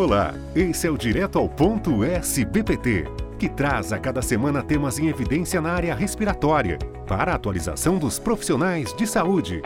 Olá, esse é o Direto ao Ponto SBPT, que traz a cada semana temas em evidência na área respiratória, para a atualização dos profissionais de saúde.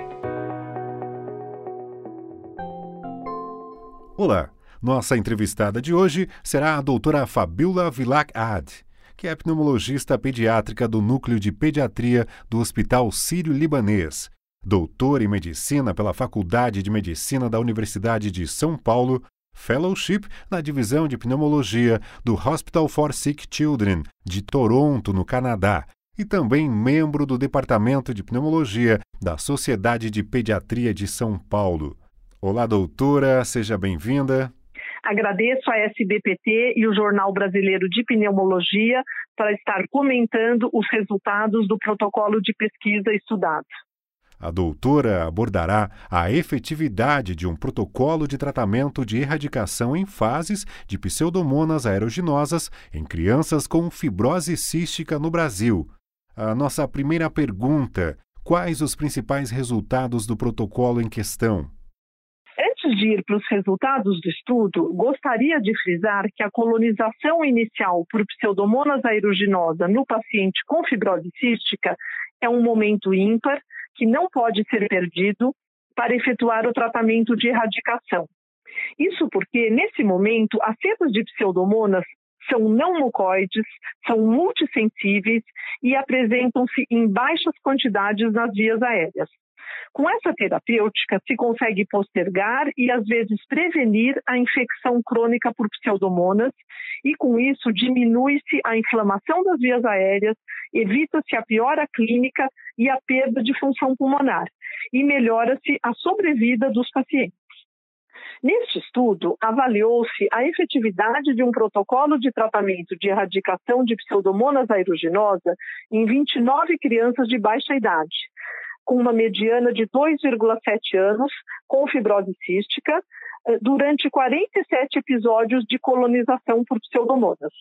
Olá, nossa entrevistada de hoje será a doutora Fabiola Vilac Ad, que é pneumologista pediátrica do Núcleo de Pediatria do Hospital Sírio-Libanês, doutora em medicina pela Faculdade de Medicina da Universidade de São Paulo Fellowship na divisão de pneumologia do Hospital for Sick Children de Toronto, no Canadá, e também membro do Departamento de Pneumologia da Sociedade de Pediatria de São Paulo. Olá, doutora, seja bem-vinda. Agradeço a SBPT e o Jornal Brasileiro de Pneumologia para estar comentando os resultados do protocolo de pesquisa estudado. A doutora abordará a efetividade de um protocolo de tratamento de erradicação em fases de pseudomonas aeroginosas em crianças com fibrose cística no Brasil. A nossa primeira pergunta: quais os principais resultados do protocolo em questão? Antes de ir para os resultados do estudo, gostaria de frisar que a colonização inicial por pseudomonas aeruginosa no paciente com fibrose cística é um momento ímpar que não pode ser perdido para efetuar o tratamento de erradicação. Isso porque, nesse momento, as cepas de pseudomonas são não mucoides, são multissensíveis e apresentam-se em baixas quantidades nas vias aéreas. Com essa terapêutica, se consegue postergar e, às vezes, prevenir a infecção crônica por pseudomonas, e com isso diminui-se a inflamação das vias aéreas, evita-se a piora clínica e a perda de função pulmonar, e melhora-se a sobrevida dos pacientes. Neste estudo, avaliou-se a efetividade de um protocolo de tratamento de erradicação de pseudomonas aeruginosa em 29 crianças de baixa idade, com uma mediana de 2,7 anos, com fibrose cística, eh, durante 47 episódios de colonização por pseudomonas.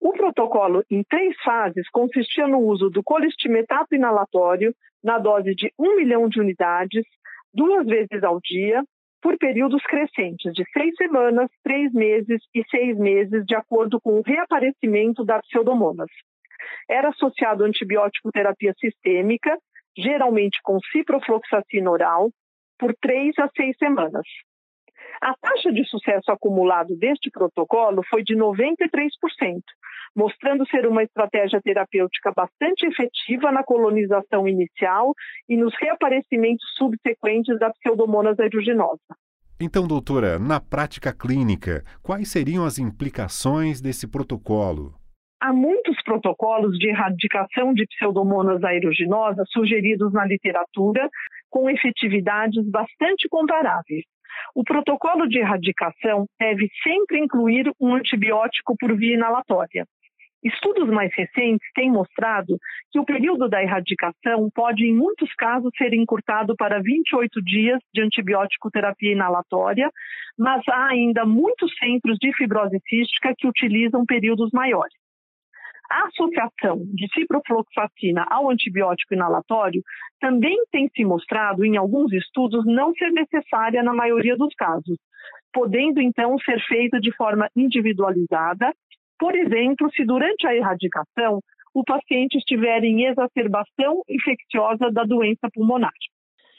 O protocolo em três fases consistia no uso do colistimetato inalatório na dose de 1 milhão de unidades, duas vezes ao dia, por períodos crescentes de seis semanas, três meses e seis meses, de acordo com o reaparecimento da pseudomonas. Era associado a antibiótico terapia sistêmica geralmente com ciprofloxacina oral, por três a seis semanas. A taxa de sucesso acumulado deste protocolo foi de 93%, mostrando ser uma estratégia terapêutica bastante efetiva na colonização inicial e nos reaparecimentos subsequentes da pseudomonas aeruginosa. Então, doutora, na prática clínica, quais seriam as implicações desse protocolo? Há muitos protocolos de erradicação de pseudomonas aeruginosas sugeridos na literatura, com efetividades bastante comparáveis. O protocolo de erradicação deve sempre incluir um antibiótico por via inalatória. Estudos mais recentes têm mostrado que o período da erradicação pode, em muitos casos, ser encurtado para 28 dias de antibiótico terapia inalatória, mas há ainda muitos centros de fibrose cística que utilizam períodos maiores. A associação de ciprofloxacina ao antibiótico inalatório também tem se mostrado, em alguns estudos, não ser necessária na maioria dos casos, podendo então ser feita de forma individualizada, por exemplo, se durante a erradicação o paciente estiver em exacerbação infecciosa da doença pulmonar.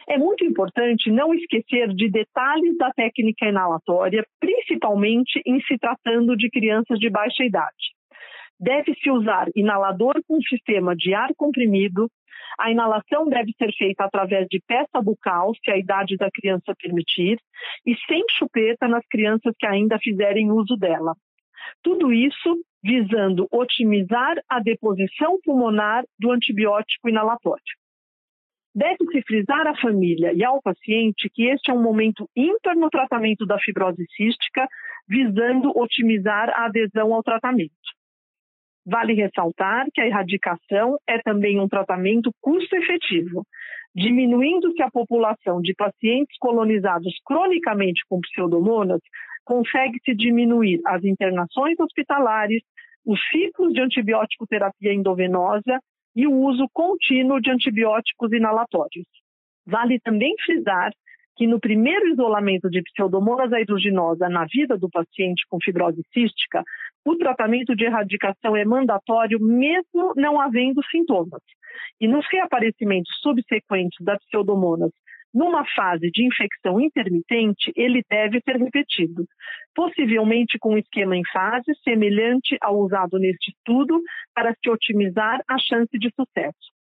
É muito importante não esquecer de detalhes da técnica inalatória, principalmente em se tratando de crianças de baixa idade. Deve-se usar inalador com sistema de ar comprimido. A inalação deve ser feita através de peça bucal, se a idade da criança permitir, e sem chupeta nas crianças que ainda fizerem uso dela. Tudo isso visando otimizar a deposição pulmonar do antibiótico inalatório. Deve-se frisar à família e ao paciente que este é um momento ímpar no tratamento da fibrose cística, visando otimizar a adesão ao tratamento. Vale ressaltar que a erradicação é também um tratamento custo-efetivo, diminuindo-se a população de pacientes colonizados cronicamente com pseudomonas, consegue-se diminuir as internações hospitalares, os ciclos de antibiótico terapia endovenosa e o uso contínuo de antibióticos inalatórios. Vale também frisar que no primeiro isolamento de pseudomonas aeruginosa na vida do paciente com fibrose cística, o tratamento de erradicação é mandatório mesmo não havendo sintomas. E nos reaparecimentos subsequentes da pseudomonas numa fase de infecção intermitente, ele deve ser repetido, possivelmente com um esquema em fase semelhante ao usado neste estudo para se otimizar a chance de sucesso.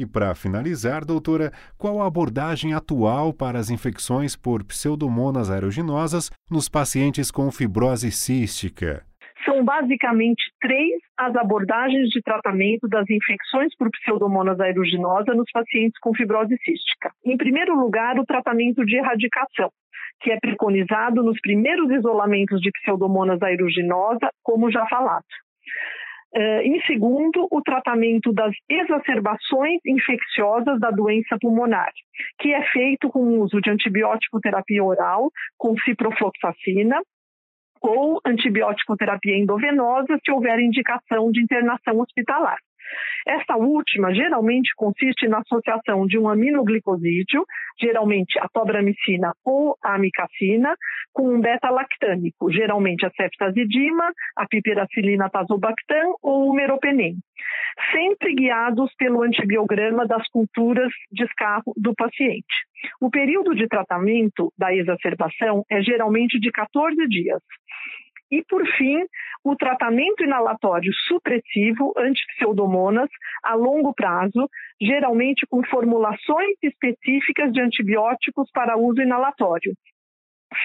E para finalizar, doutora, qual a abordagem atual para as infecções por pseudomonas aeruginosas nos pacientes com fibrose cística? São basicamente três as abordagens de tratamento das infecções por pseudomonas aeruginosa nos pacientes com fibrose cística. Em primeiro lugar, o tratamento de erradicação, que é preconizado nos primeiros isolamentos de pseudomonas aeruginosa, como já falado. Uh, em segundo, o tratamento das exacerbações infecciosas da doença pulmonar, que é feito com o uso de antibiótico terapia oral com ciprofloxacina ou antibiótico terapia endovenosa se houver indicação de internação hospitalar. Essa última geralmente consiste na associação de um aminoglicosídeo, geralmente a tobramicina ou a amicacina, com um beta-lactâmico, geralmente a ceftazidima, a piperacilina tazobactam ou o meropenem, sempre guiados pelo antibiograma das culturas de escarro do paciente. O período de tratamento da exacerbação é geralmente de 14 dias. E, por fim, o tratamento inalatório supressivo antipseudomonas a longo prazo, geralmente com formulações específicas de antibióticos para uso inalatório,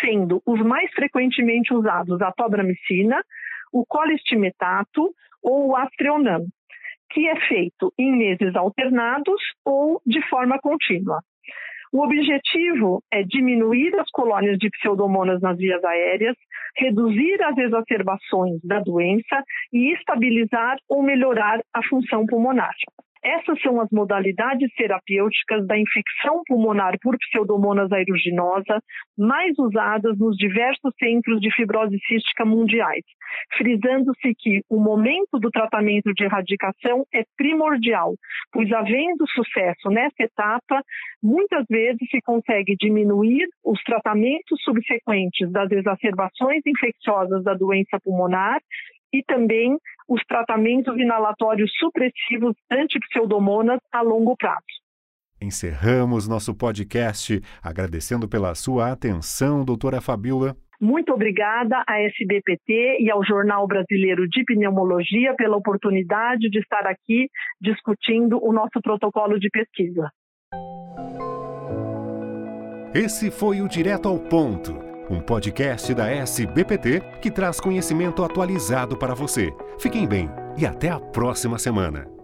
sendo os mais frequentemente usados a tobramicina, o colistimetato ou o astreonam, que é feito em meses alternados ou de forma contínua. O objetivo é diminuir as colônias de pseudomonas nas vias aéreas, reduzir as exacerbações da doença e estabilizar ou melhorar a função pulmonar. Essas são as modalidades terapêuticas da infecção pulmonar por pseudomonas aeruginosa mais usadas nos diversos centros de fibrose cística mundiais, frisando-se que o momento do tratamento de erradicação é primordial, pois havendo sucesso nessa etapa, muitas vezes se consegue diminuir os tratamentos subsequentes das exacerbações infecciosas da doença pulmonar e também os tratamentos inalatórios supressivos antipseudomonas a longo prazo. Encerramos nosso podcast agradecendo pela sua atenção, doutora Fabiola. Muito obrigada à SBPT e ao Jornal Brasileiro de Pneumologia pela oportunidade de estar aqui discutindo o nosso protocolo de pesquisa. Esse foi o Direto ao Ponto um podcast da SBPT que traz conhecimento atualizado para você. Fiquem bem e até a próxima semana.